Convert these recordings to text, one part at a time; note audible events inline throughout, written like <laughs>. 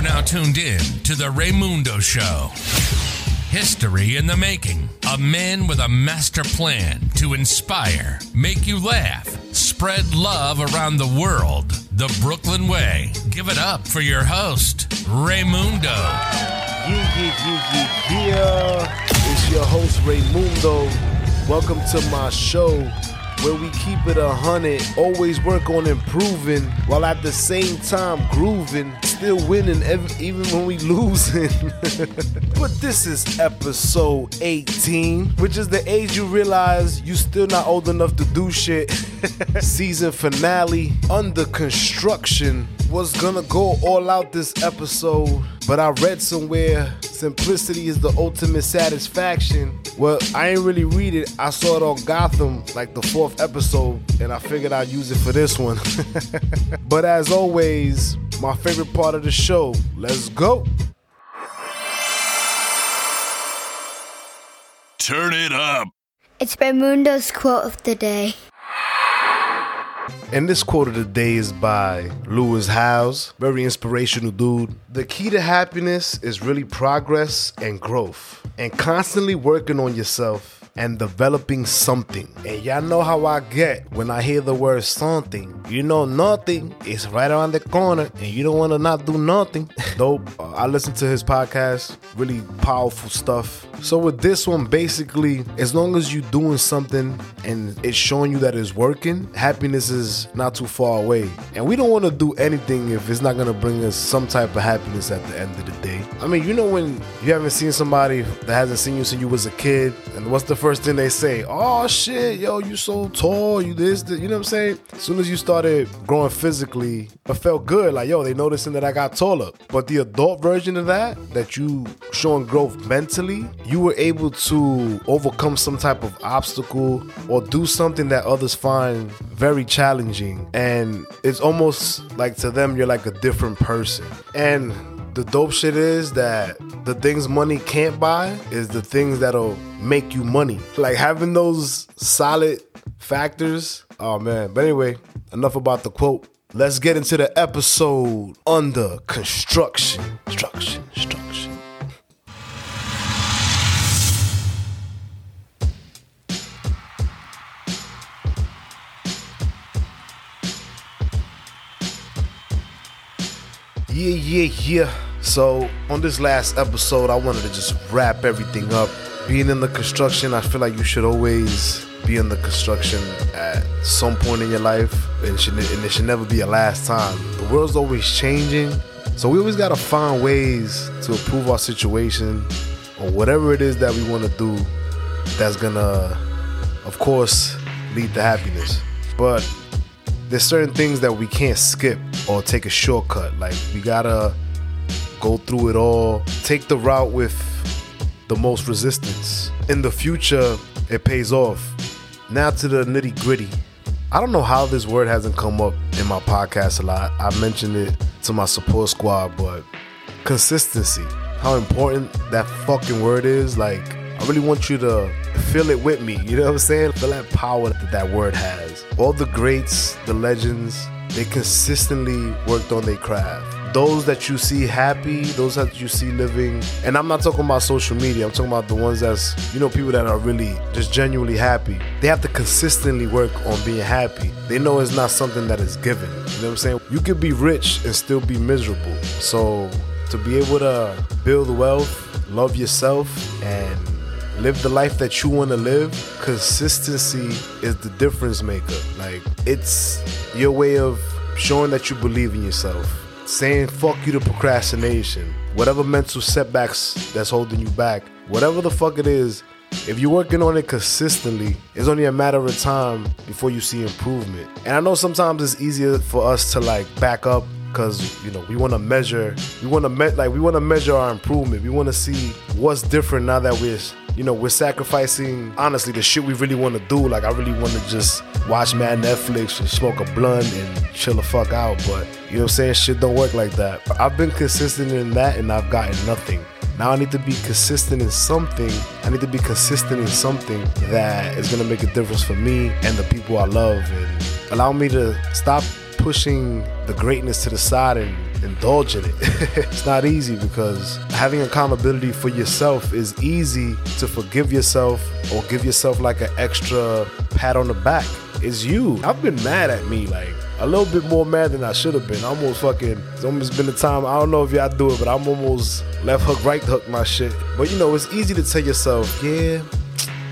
are now tuned in to the Raymundo Show. History in the making. A man with a master plan to inspire, make you laugh, spread love around the world. The Brooklyn Way. Give it up for your host, Raymundo. Yeah, yeah, yeah, yeah. It's your host, Raymundo. Welcome to my show where we keep it a hundred, always work on improving while at the same time grooving, still winning ev- even when we losing. <laughs> but this is episode 18, which is the age you realize you still not old enough to do shit. <laughs> Season finale under construction was gonna go all out this episode, but I read somewhere simplicity is the ultimate satisfaction. Well, I ain't really read it. I saw it on Gotham, like the fourth episode, and I figured I'd use it for this one. <laughs> but as always, my favorite part of the show. Let's go. Turn it up. It's Raymundo's quote of the day. And this quote of the day is by Lewis Howes, very inspirational dude. The key to happiness is really progress and growth, and constantly working on yourself and developing something. And y'all know how I get when I hear the word something. You know, nothing is right around the corner, and you don't want to not do nothing. <laughs> Dope. Uh, I listen to his podcast, really powerful stuff. So with this one, basically, as long as you're doing something and it's showing you that it's working, happiness is not too far away. And we don't want to do anything if it's not gonna bring us some type of happiness at the end of the day. I mean, you know when you haven't seen somebody that hasn't seen you since you was a kid, and what's the first thing they say? Oh shit, yo, you so tall, you this, this. you know what I'm saying? As soon as you started growing physically, it felt good. Like, yo, they noticing that I got taller. But the adult version of that, that you showing growth mentally, you were able to overcome some type of obstacle or do something that others find very challenging. And it's almost like to them, you're like a different person. And the dope shit is that the things money can't buy is the things that'll make you money. Like having those solid factors. Oh man. But anyway, enough about the quote. Let's get into the episode under construction. Construction, construction. Yeah, yeah, yeah. So, on this last episode, I wanted to just wrap everything up. Being in the construction, I feel like you should always be in the construction at some point in your life, and it should, and it should never be a last time. The world's always changing, so we always gotta find ways to improve our situation or whatever it is that we wanna do that's gonna, of course, lead to happiness. But there's certain things that we can't skip or take a shortcut. Like we gotta go through it all, take the route with the most resistance. In the future, it pays off. Now to the nitty gritty. I don't know how this word hasn't come up in my podcast a lot. I mentioned it to my support squad, but consistency. How important that fucking word is. Like, I really want you to feel it with me. You know what I'm saying? Feel that power that that word has. All the greats, the legends, they consistently worked on their craft. Those that you see happy, those that you see living, and I'm not talking about social media, I'm talking about the ones that's, you know, people that are really just genuinely happy. They have to consistently work on being happy. They know it's not something that is given. You know what I'm saying? You could be rich and still be miserable. So to be able to build wealth, love yourself, and live the life that you want to live, consistency is the difference maker. Like, it's your way of showing that you believe in yourself, saying fuck you to procrastination, whatever mental setbacks that's holding you back, whatever the fuck it is. If you're working on it consistently, it's only a matter of time before you see improvement. And I know sometimes it's easier for us to like back up because you know we want to measure we want to me- like we want to measure our improvement we want to see what's different now that we're you know we're sacrificing honestly the shit we really want to do. Like i really want to just watch mad netflix and smoke a blunt and chill the fuck out but you know what i'm saying? Shit don't work like that. I've been consistent in that and i've gotten nothing. Now I need to be consistent in something. I need to be consistent in something that is gonna make a difference for me and the people I love. And allow me to stop pushing the greatness to the side and indulge in it. <laughs> it's not easy because having accountability for yourself is easy to forgive yourself or give yourself like an extra pat on the back. It's you. I've been mad at me like a little bit more mad than I should have been. Almost fucking. It's almost been a time. I don't know if y'all do it, but I'm almost left hook, right hook my shit. But you know, it's easy to tell yourself, yeah,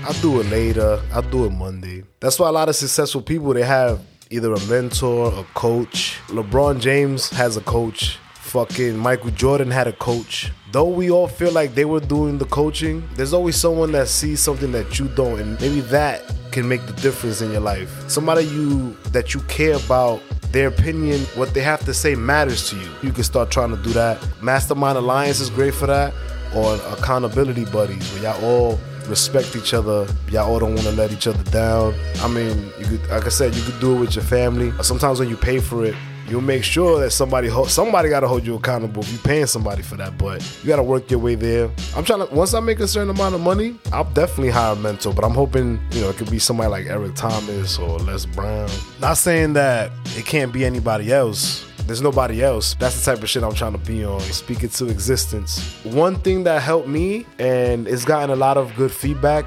I'll do it later. I'll do it Monday. That's why a lot of successful people they have either a mentor, a coach. LeBron James has a coach. Fucking Michael Jordan had a coach. Though we all feel like they were doing the coaching, there's always someone that sees something that you don't, and maybe that can make the difference in your life. Somebody you that you care about their opinion, what they have to say matters to you. You can start trying to do that. Mastermind Alliance is great for that, or accountability buddies, where y'all all respect each other. Y'all all don't want to let each other down. I mean, you could, like I said, you could do it with your family. Sometimes when you pay for it, you'll make sure that somebody somebody got to hold you accountable if you're paying somebody for that. But you got to work your way there. I'm trying to once I make a certain amount of money, I'll definitely hire a mentor. But I'm hoping you know it could be somebody like Eric Thomas or Les Brown. Not saying that it can't be anybody else. There's nobody else. That's the type of shit I'm trying to be on. Speak it to existence. One thing that helped me and it's gotten a lot of good feedback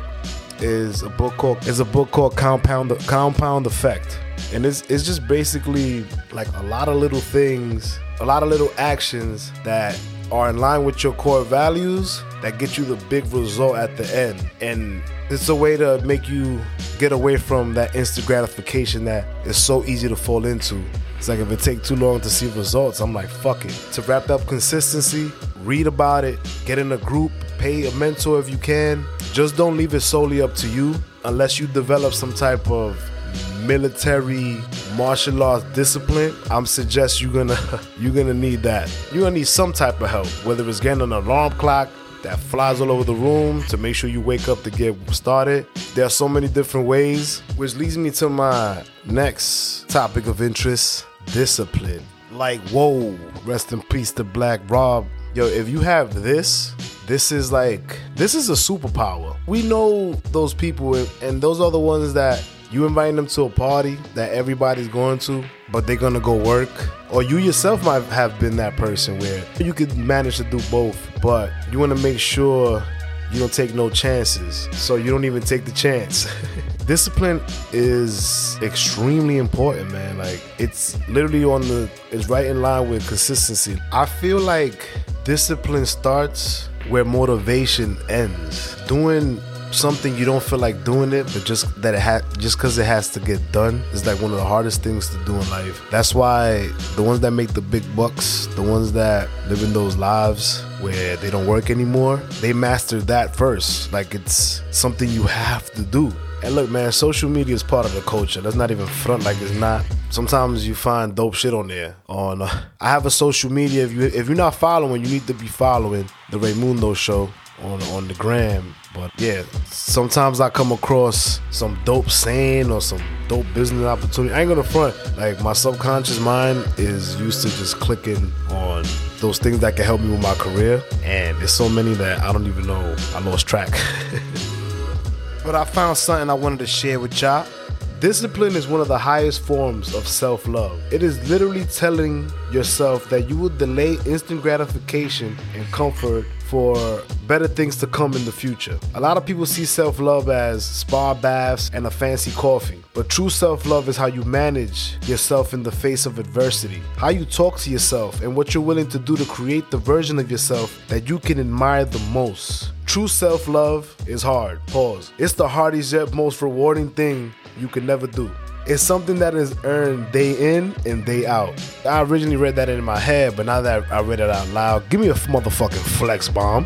is a book called is a book called Compound Compound Effect. And it's it's just basically like a lot of little things, a lot of little actions that are in line with your core values that get you the big result at the end. And it's a way to make you get away from that instant gratification that is so easy to fall into. It's like if it take too long to see results, I'm like, fuck it. To wrap up consistency, read about it, get in a group, pay a mentor if you can. Just don't leave it solely up to you unless you develop some type of military martial arts discipline, I'm suggest you're gonna <laughs> you're gonna need that. You're gonna need some type of help, whether it's getting an alarm clock that flies all over the room to make sure you wake up to get started. There are so many different ways, which leads me to my next topic of interest discipline. Like, whoa, rest in peace to Black Rob. Yo, if you have this, this is like, this is a superpower. We know those people, and those are the ones that you invite them to a party that everybody's going to, but they're gonna go work. Or you yourself might have been that person where you could manage to do both, but you wanna make sure you don't take no chances. So you don't even take the chance. <laughs> discipline is extremely important, man. Like it's literally on the it's right in line with consistency. I feel like discipline starts where motivation ends. Doing something you don't feel like doing it, but just that it ha- just because it has to get done is like one of the hardest things to do in life. That's why the ones that make the big bucks, the ones that live in those lives where they don't work anymore, they master that first. Like it's something you have to do. And look, man, social media is part of the culture. Let's not even front like it's not. Sometimes you find dope shit on there. On uh, I have a social media. If you if you're not following, you need to be following the Raymundo Show on on the gram. But yeah, sometimes I come across some dope saying or some dope business opportunity. I ain't gonna front. Like my subconscious mind is used to just clicking on those things that can help me with my career, and there's so many that I don't even know. I lost track. <laughs> but I found something I wanted to share with y'all. Discipline is one of the highest forms of self love. It is literally telling yourself that you will delay instant gratification and comfort for better things to come in the future. A lot of people see self love as spa baths and a fancy coffee, but true self love is how you manage yourself in the face of adversity, how you talk to yourself, and what you're willing to do to create the version of yourself that you can admire the most. True self love is hard. Pause. It's the hardest yet most rewarding thing you can never do. It's something that is earned day in and day out. I originally read that in my head, but now that I read it out loud, give me a motherfucking flex bomb.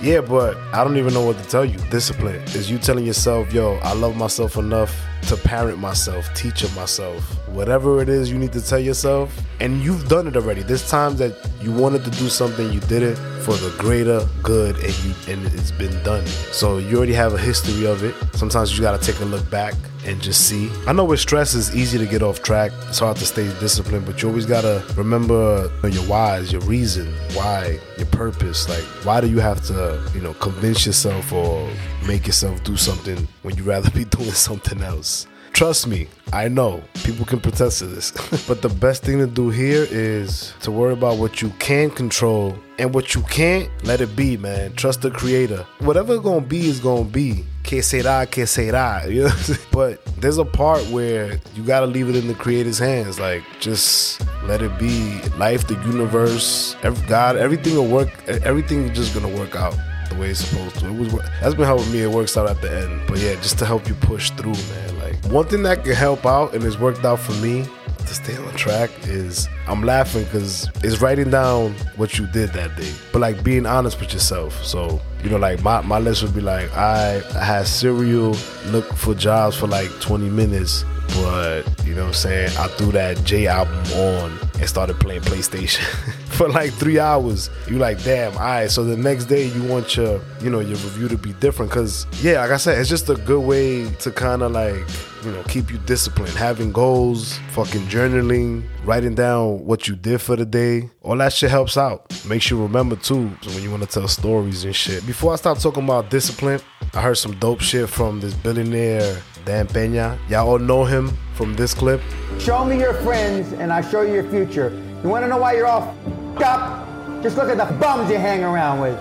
Yeah, but I don't even know what to tell you. Discipline is you telling yourself, yo, I love myself enough to parent myself, teach myself, whatever it is you need to tell yourself. And you've done it already. There's times that you wanted to do something, you did it for the greater good, and you and it's been done. So you already have a history of it. Sometimes you gotta take a look back and just see. I know with stress it's easy to get off track. It's hard to stay disciplined, but you always gotta remember your whys, your reason, why, your purpose. Like why do you have to, you know, convince yourself or make yourself do something when you rather be <laughs> doing something else? Trust me, I know people can protest to this. <laughs> but the best thing to do here is to worry about what you can control and what you can't, let it be, man. Trust the creator. Whatever gonna be is gonna be. Que será, que será. <laughs> You know But there's a part where you gotta leave it in the creator's hands. Like, just let it be. Life, the universe, God, everything will work. Everything is just gonna work out the way it's supposed to. It was that's been helping me. It works out at the end. But yeah, just to help you push through, man. One thing that can help out and has worked out for me to stay on track is I'm laughing because it's writing down what you did that day, but like being honest with yourself. So you know, like my, my list would be like I had cereal, look for jobs for like 20 minutes, but you know what I'm saying? I threw that J album on and started playing PlayStation <laughs> for like three hours. You like, damn, all right. So the next day you want your, you know, your review to be different. Cause yeah, like I said, it's just a good way to kind of like, you know, keep you disciplined. Having goals, fucking journaling, writing down what you did for the day. All that shit helps out. Makes you remember too. So when you want to tell stories and shit. Before I start talking about discipline, I heard some dope shit from this billionaire Dan Pena. Y'all all know him from this clip. Show me your friends and I show you your future. You want to know why you're all up? Just look at the bums you hang around with.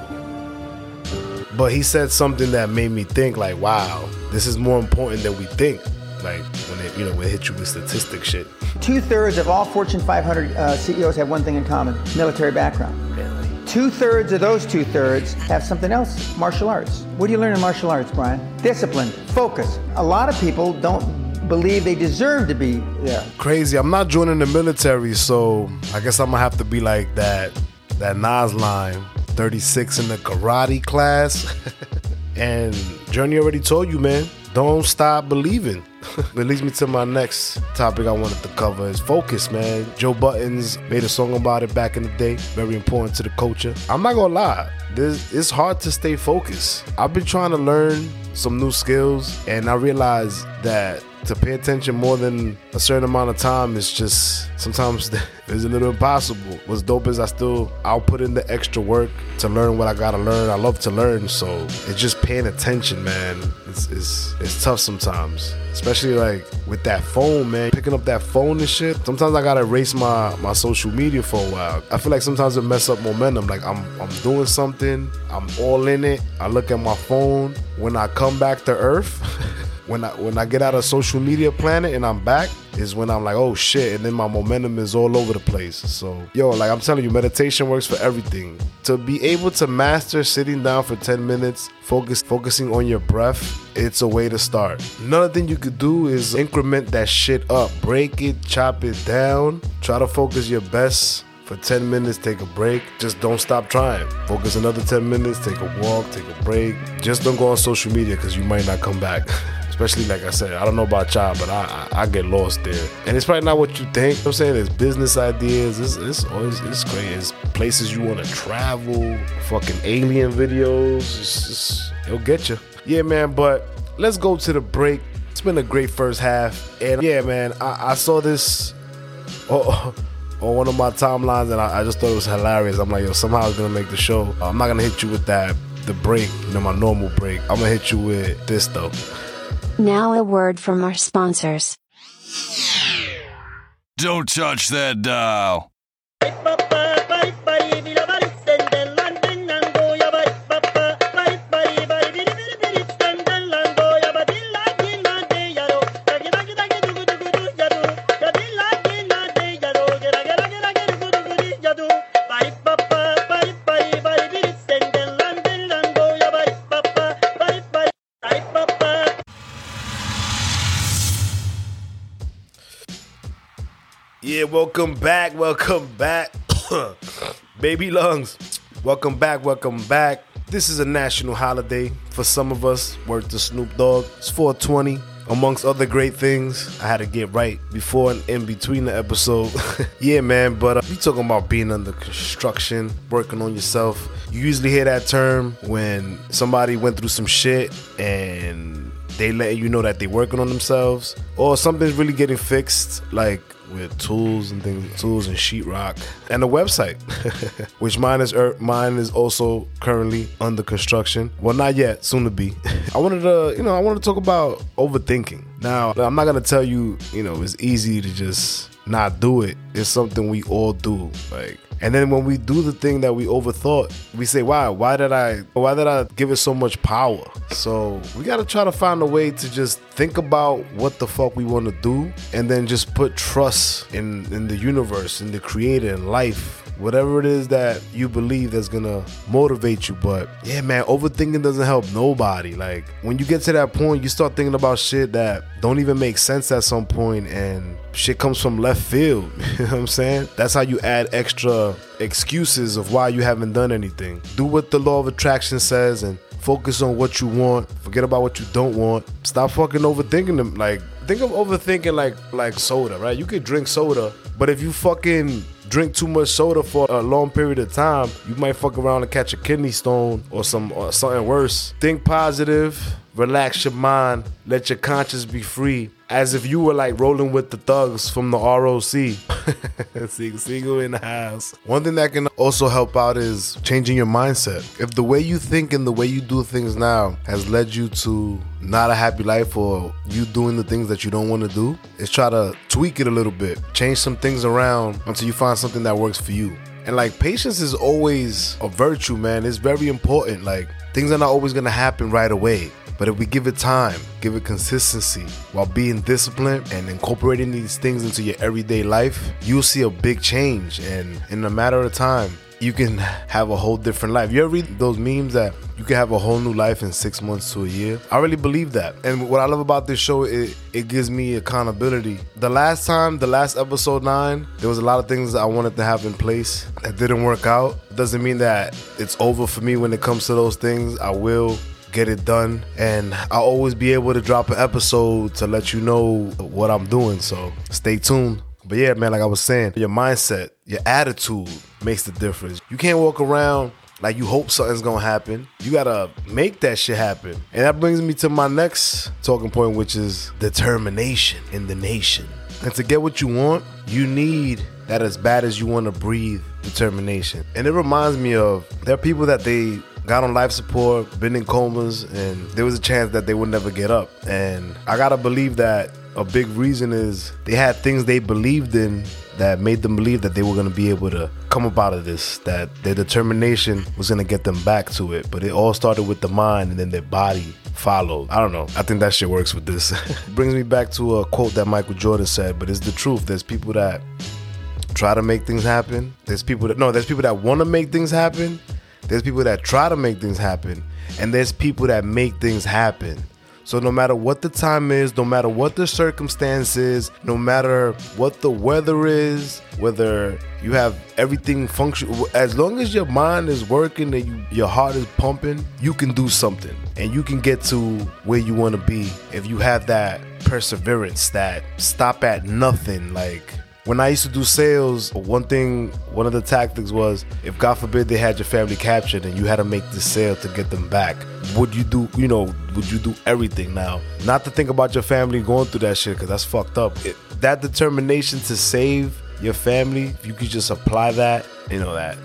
But he said something that made me think like, wow, this is more important than we think. Like when it, you know, when it hit you with statistic shit. Two thirds of all Fortune 500 uh, CEOs have one thing in common: military background. Two thirds of those two thirds have something else martial arts. What do you learn in martial arts, Brian? Discipline, focus. A lot of people don't believe they deserve to be there. Crazy. I'm not joining the military, so I guess I'm gonna have to be like that that Nas line, 36 in the karate class. <laughs> and Journey already told you, man, don't stop believing. <laughs> that leads me to my next topic I wanted to cover is focus, man. Joe Budden made a song about it back in the day. Very important to the culture. I'm not gonna lie, this, it's hard to stay focused. I've been trying to learn some new skills, and I realized that to pay attention more than a certain amount of time is just sometimes <laughs> it's a little impossible. What's dope is I still I'll put in the extra work to learn what I gotta learn. I love to learn, so it's just paying attention, man. It's it's it's tough sometimes, especially like with that phone, man. Picking up that phone and shit. Sometimes I gotta erase my my social media for a while. I feel like sometimes it mess up momentum. Like I'm I'm doing something, I'm all in it. I look at my phone when I come back to earth. <laughs> when I when I get out of social media planet and I'm back is when I'm like, oh shit, and then my momentum is all over the place. So yo, like I'm telling you, meditation works for everything. To be able to master sitting down for 10 minutes, focus focusing on your breath, it's a way to start. Another thing you could do is increment that shit up. Break it, chop it down. Try to focus your best for 10 minutes, take a break. Just don't stop trying. Focus another 10 minutes, take a walk, take a break. Just don't go on social media because you might not come back. <laughs> especially like I said, I don't know about y'all, but I, I, I get lost there. And it's probably not what you think. You know I'm saying there's business ideas. It's it's always it's crazy. It's places you want to travel. Fucking alien videos. It's, it'll get you. Yeah, man. But let's go to the break. It's been a great first half, and yeah, man, I, I saw this. Oh, <laughs> on one of my timelines, and I, I, just thought it was hilarious. I'm like, yo, somehow it's gonna make the show. I'm not gonna hit you with that, the break, you know, my normal break. I'm gonna hit you with this though. Now a word from our sponsors. Don't touch that dial. Welcome back, welcome back. <coughs> Baby lungs. Welcome back, welcome back. This is a national holiday for some of us. Word to Snoop Dogg. It's 420. Amongst other great things, I had to get right before and in between the episode. <laughs> yeah, man, but uh, we talking about being under construction, working on yourself. You usually hear that term when somebody went through some shit and they letting you know that they're working on themselves or something's really getting fixed like with tools and things, tools and sheetrock, and a website, <laughs> which mine is er, mine is also currently under construction. Well, not yet, soon to be. <laughs> I wanted to, you know, I wanted to talk about overthinking. Now, I'm not gonna tell you, you know, it's easy to just not do it. It's something we all do. Like and then when we do the thing that we overthought, we say, "Wow, why did I? Why did I give it so much power?" So we got to try to find a way to just think about what the fuck we want to do, and then just put trust in in the universe, in the Creator, in life, whatever it is that you believe that's gonna motivate you. But yeah, man, overthinking doesn't help nobody. Like when you get to that point, you start thinking about shit that don't even make sense at some point, and shit comes from left field. <laughs> you know what I'm saying? That's how you add extra excuses of why you haven't done anything. Do what the law of attraction says and focus on what you want. Forget about what you don't want. Stop fucking overthinking them. Like think of overthinking like like soda, right? You could drink soda, but if you fucking drink too much soda for a long period of time, you might fuck around and catch a kidney stone or some or something worse. Think positive, relax your mind, let your conscience be free, as if you were like rolling with the thugs from the ROC. <laughs> Single in the house. One thing that can also help out is changing your mindset. If the way you think and the way you do things now has led you to not a happy life or you doing the things that you don't want to do, is try to tweak it a little bit, change some things around until you find something that works for you. And like patience is always a virtue, man. It's very important. Like things are not always gonna happen right away. But if we give it time, give it consistency while being disciplined and incorporating these things into your everyday life, you'll see a big change. And in a matter of time, you can <laughs> have a whole different life. You ever read those memes that you can have a whole new life in six months to a year? I really believe that. And what I love about this show, it, it gives me accountability. The last time, the last episode nine, there was a lot of things I wanted to have in place that didn't work out. Doesn't mean that it's over for me when it comes to those things. I will get it done and I'll always be able to drop an episode to let you know what I'm doing. So stay tuned. But yeah, man, like I was saying, your mindset, your attitude makes the difference. You can't walk around like you hope something's gonna happen. You gotta make that shit happen. And that brings me to my next talking point, which is determination in the nation. And to get what you want, you need that as bad as you wanna breathe determination. And it reminds me of there are people that they got on life support, been in comas, and there was a chance that they would never get up. And I gotta believe that a big reason is they had things they believed in that made them believe that they were gonna be able to come up out of this, that their determination was gonna get them back to it. But it all started with the mind and then their body followed. I don't know. I think that shit works with this. <laughs> Brings me back to a quote that Michael Jordan said, but it's the truth. There's people that try to make things happen. There's people that no, there's people that want to make things happen. There's people that try to make things happen, and there's people that make things happen. So no matter what the time is, no matter what the circumstances, no matter what the weather is, whether you have everything function, as long as your mind is working and you, your heart is pumping, you can do something and you can get to where you want to be if you have that perseverance, that stop at nothing, like when I used to do sales, one thing, one of the tactics was if God forbid they had your family captured and you had to make this sale to get them back, would you do, you know, would you do everything now? Not to think about your family going through that shit because that's fucked up. It, that determination to save your family, if you could just apply that, you know, that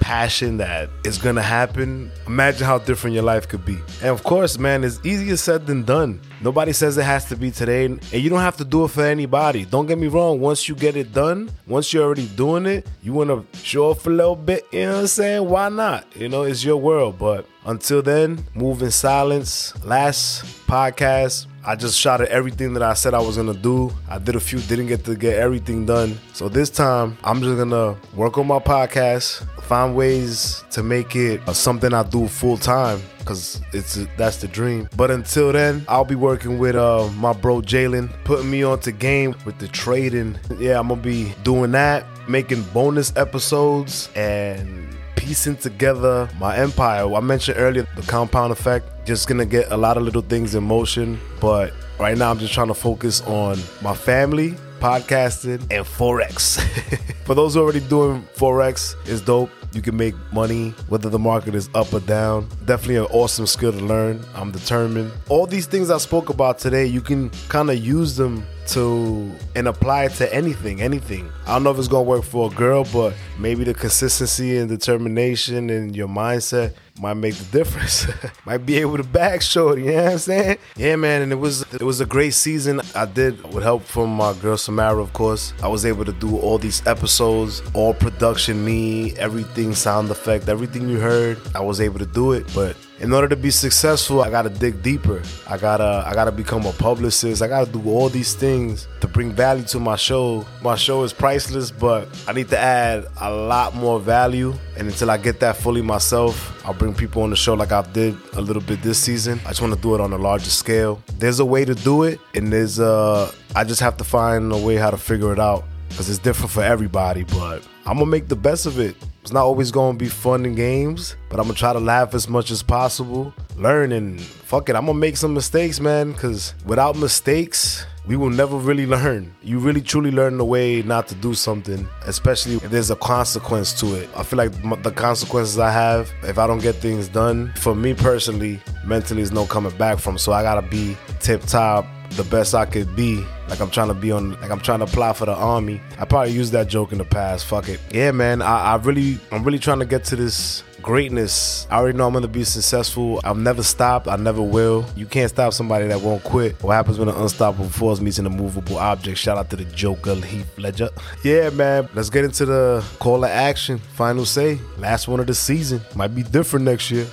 passion that is gonna happen, imagine how different your life could be. And of course, man, it's easier said than done. Nobody says it has to be today, and you don't have to do it for anybody. Don't get me wrong, once you get it done, once you're already doing it, you wanna show off a little bit, you know what I'm saying? Why not? You know, it's your world. But until then, move in silence. Last podcast, I just shot at everything that I said I was gonna do. I did a few, didn't get to get everything done. So this time, I'm just gonna work on my podcast, find ways to make it something I do full time because it's that's the dream. But until then, I'll be working with uh, my bro Jalen, putting me onto game with the trading. Yeah, I'm gonna be doing that, making bonus episodes and piecing together my empire. I mentioned earlier the compound effect. Just gonna get a lot of little things in motion, but right now I'm just trying to focus on my family, podcasting, and forex. <laughs> For those who already doing forex, is dope. You can make money whether the market is up or down. Definitely an awesome skill to learn. I'm determined. All these things I spoke about today, you can kind of use them to and apply it to anything, anything. I don't know if it's gonna work for a girl, but maybe the consistency and determination and your mindset might make the difference. <laughs> might be able to back short, you know what I'm saying? Yeah, man, and it was it was a great season. I did with help from my girl Samara, of course. I was able to do all these episodes, all production, me, everything, sound effect, everything you heard. I was able to do it, but in order to be successful, I gotta dig deeper. I gotta I gotta become a publicist. I gotta do all these things to bring value to my show. My show is priceless, but I need to add a lot more value. And until I get that fully myself, I'll bring people on the show like I did a little bit this season. I just want to do it on a larger scale. There's a way to do it, and there's uh I just have to find a way how to figure it out because it's different for everybody. But I'm gonna make the best of it. It's not always gonna be fun and games, but I'm gonna try to laugh as much as possible. Learn and fuck it, I'm gonna make some mistakes, man, because without mistakes, we will never really learn. You really truly learn the way not to do something, especially if there's a consequence to it. I feel like the consequences I have, if I don't get things done, for me personally, mentally, is no coming back from. So I gotta be tip top, the best I could be. Like I'm trying to be on, like I'm trying to apply for the army. I probably used that joke in the past. Fuck it. Yeah, man. I, I really, I'm really trying to get to this greatness. I already know I'm gonna be successful. I've never stopped. I never will. You can't stop somebody that won't quit. What happens when an unstoppable force meets an immovable object? Shout out to the Joker, Heath Ledger. <laughs> Yeah, man. Let's get into the call to action. Final say. Last one of the season. Might be different next year.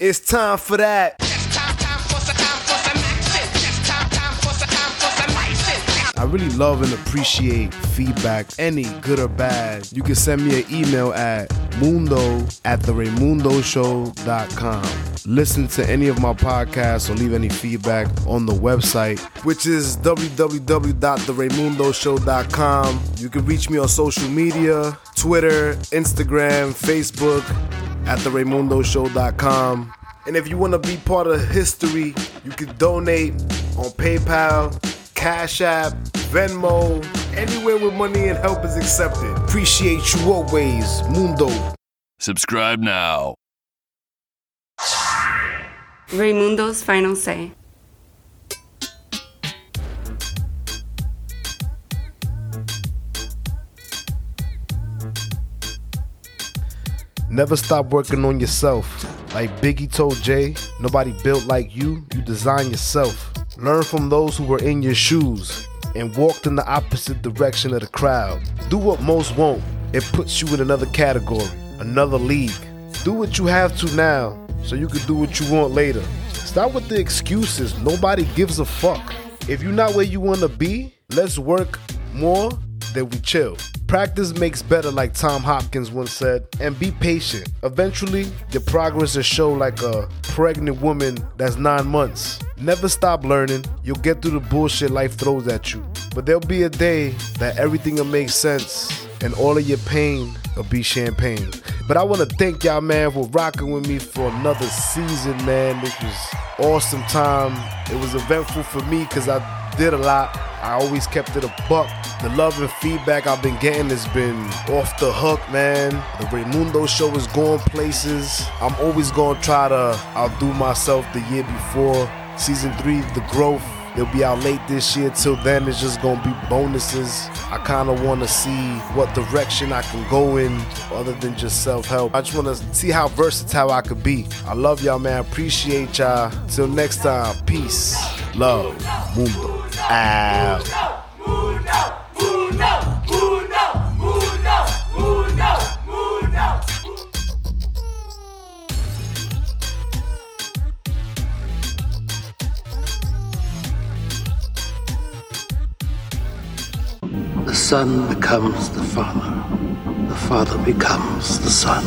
It's time for that. I really love and appreciate feedback, any good or bad. You can send me an email at mundo at theraymundoshow.com. Listen to any of my podcasts or leave any feedback on the website, which is www.theraymundoshow.com. You can reach me on social media Twitter, Instagram, Facebook at theraymundoshow.com. And if you want to be part of history, you can donate on PayPal Cash App, Venmo, anywhere with money and help is accepted. Appreciate you always, Mundo. Subscribe now. Raymundo's final say. Never stop working on yourself. Like Biggie told Jay, nobody built like you, you design yourself. Learn from those who were in your shoes and walked in the opposite direction of the crowd. Do what most won't. It puts you in another category, another league. Do what you have to now so you can do what you want later. Stop with the excuses. Nobody gives a fuck. If you're not where you want to be, let's work more than we chill. Practice makes better, like Tom Hopkins once said, and be patient. Eventually, your progress will show like a pregnant woman that's nine months. Never stop learning. You'll get through the bullshit life throws at you. But there'll be a day that everything will make sense and all of your pain will be champagne. But I want to thank y'all, man, for rocking with me for another season, man. This was awesome time. It was eventful for me because I did a lot. I always kept it a buck. The love and feedback I've been getting has been off the hook, man. The Raymundo show is going places. I'm always gonna try to outdo myself the year before. Season three, the growth. They'll be out late this year. Till then, it's just gonna be bonuses. I kind of want to see what direction I can go in, other than just self-help. I just want to see how versatile I could be. I love y'all, man. Appreciate y'all. Till next time, peace, Love Mundo out. The son becomes the father. The father becomes the son.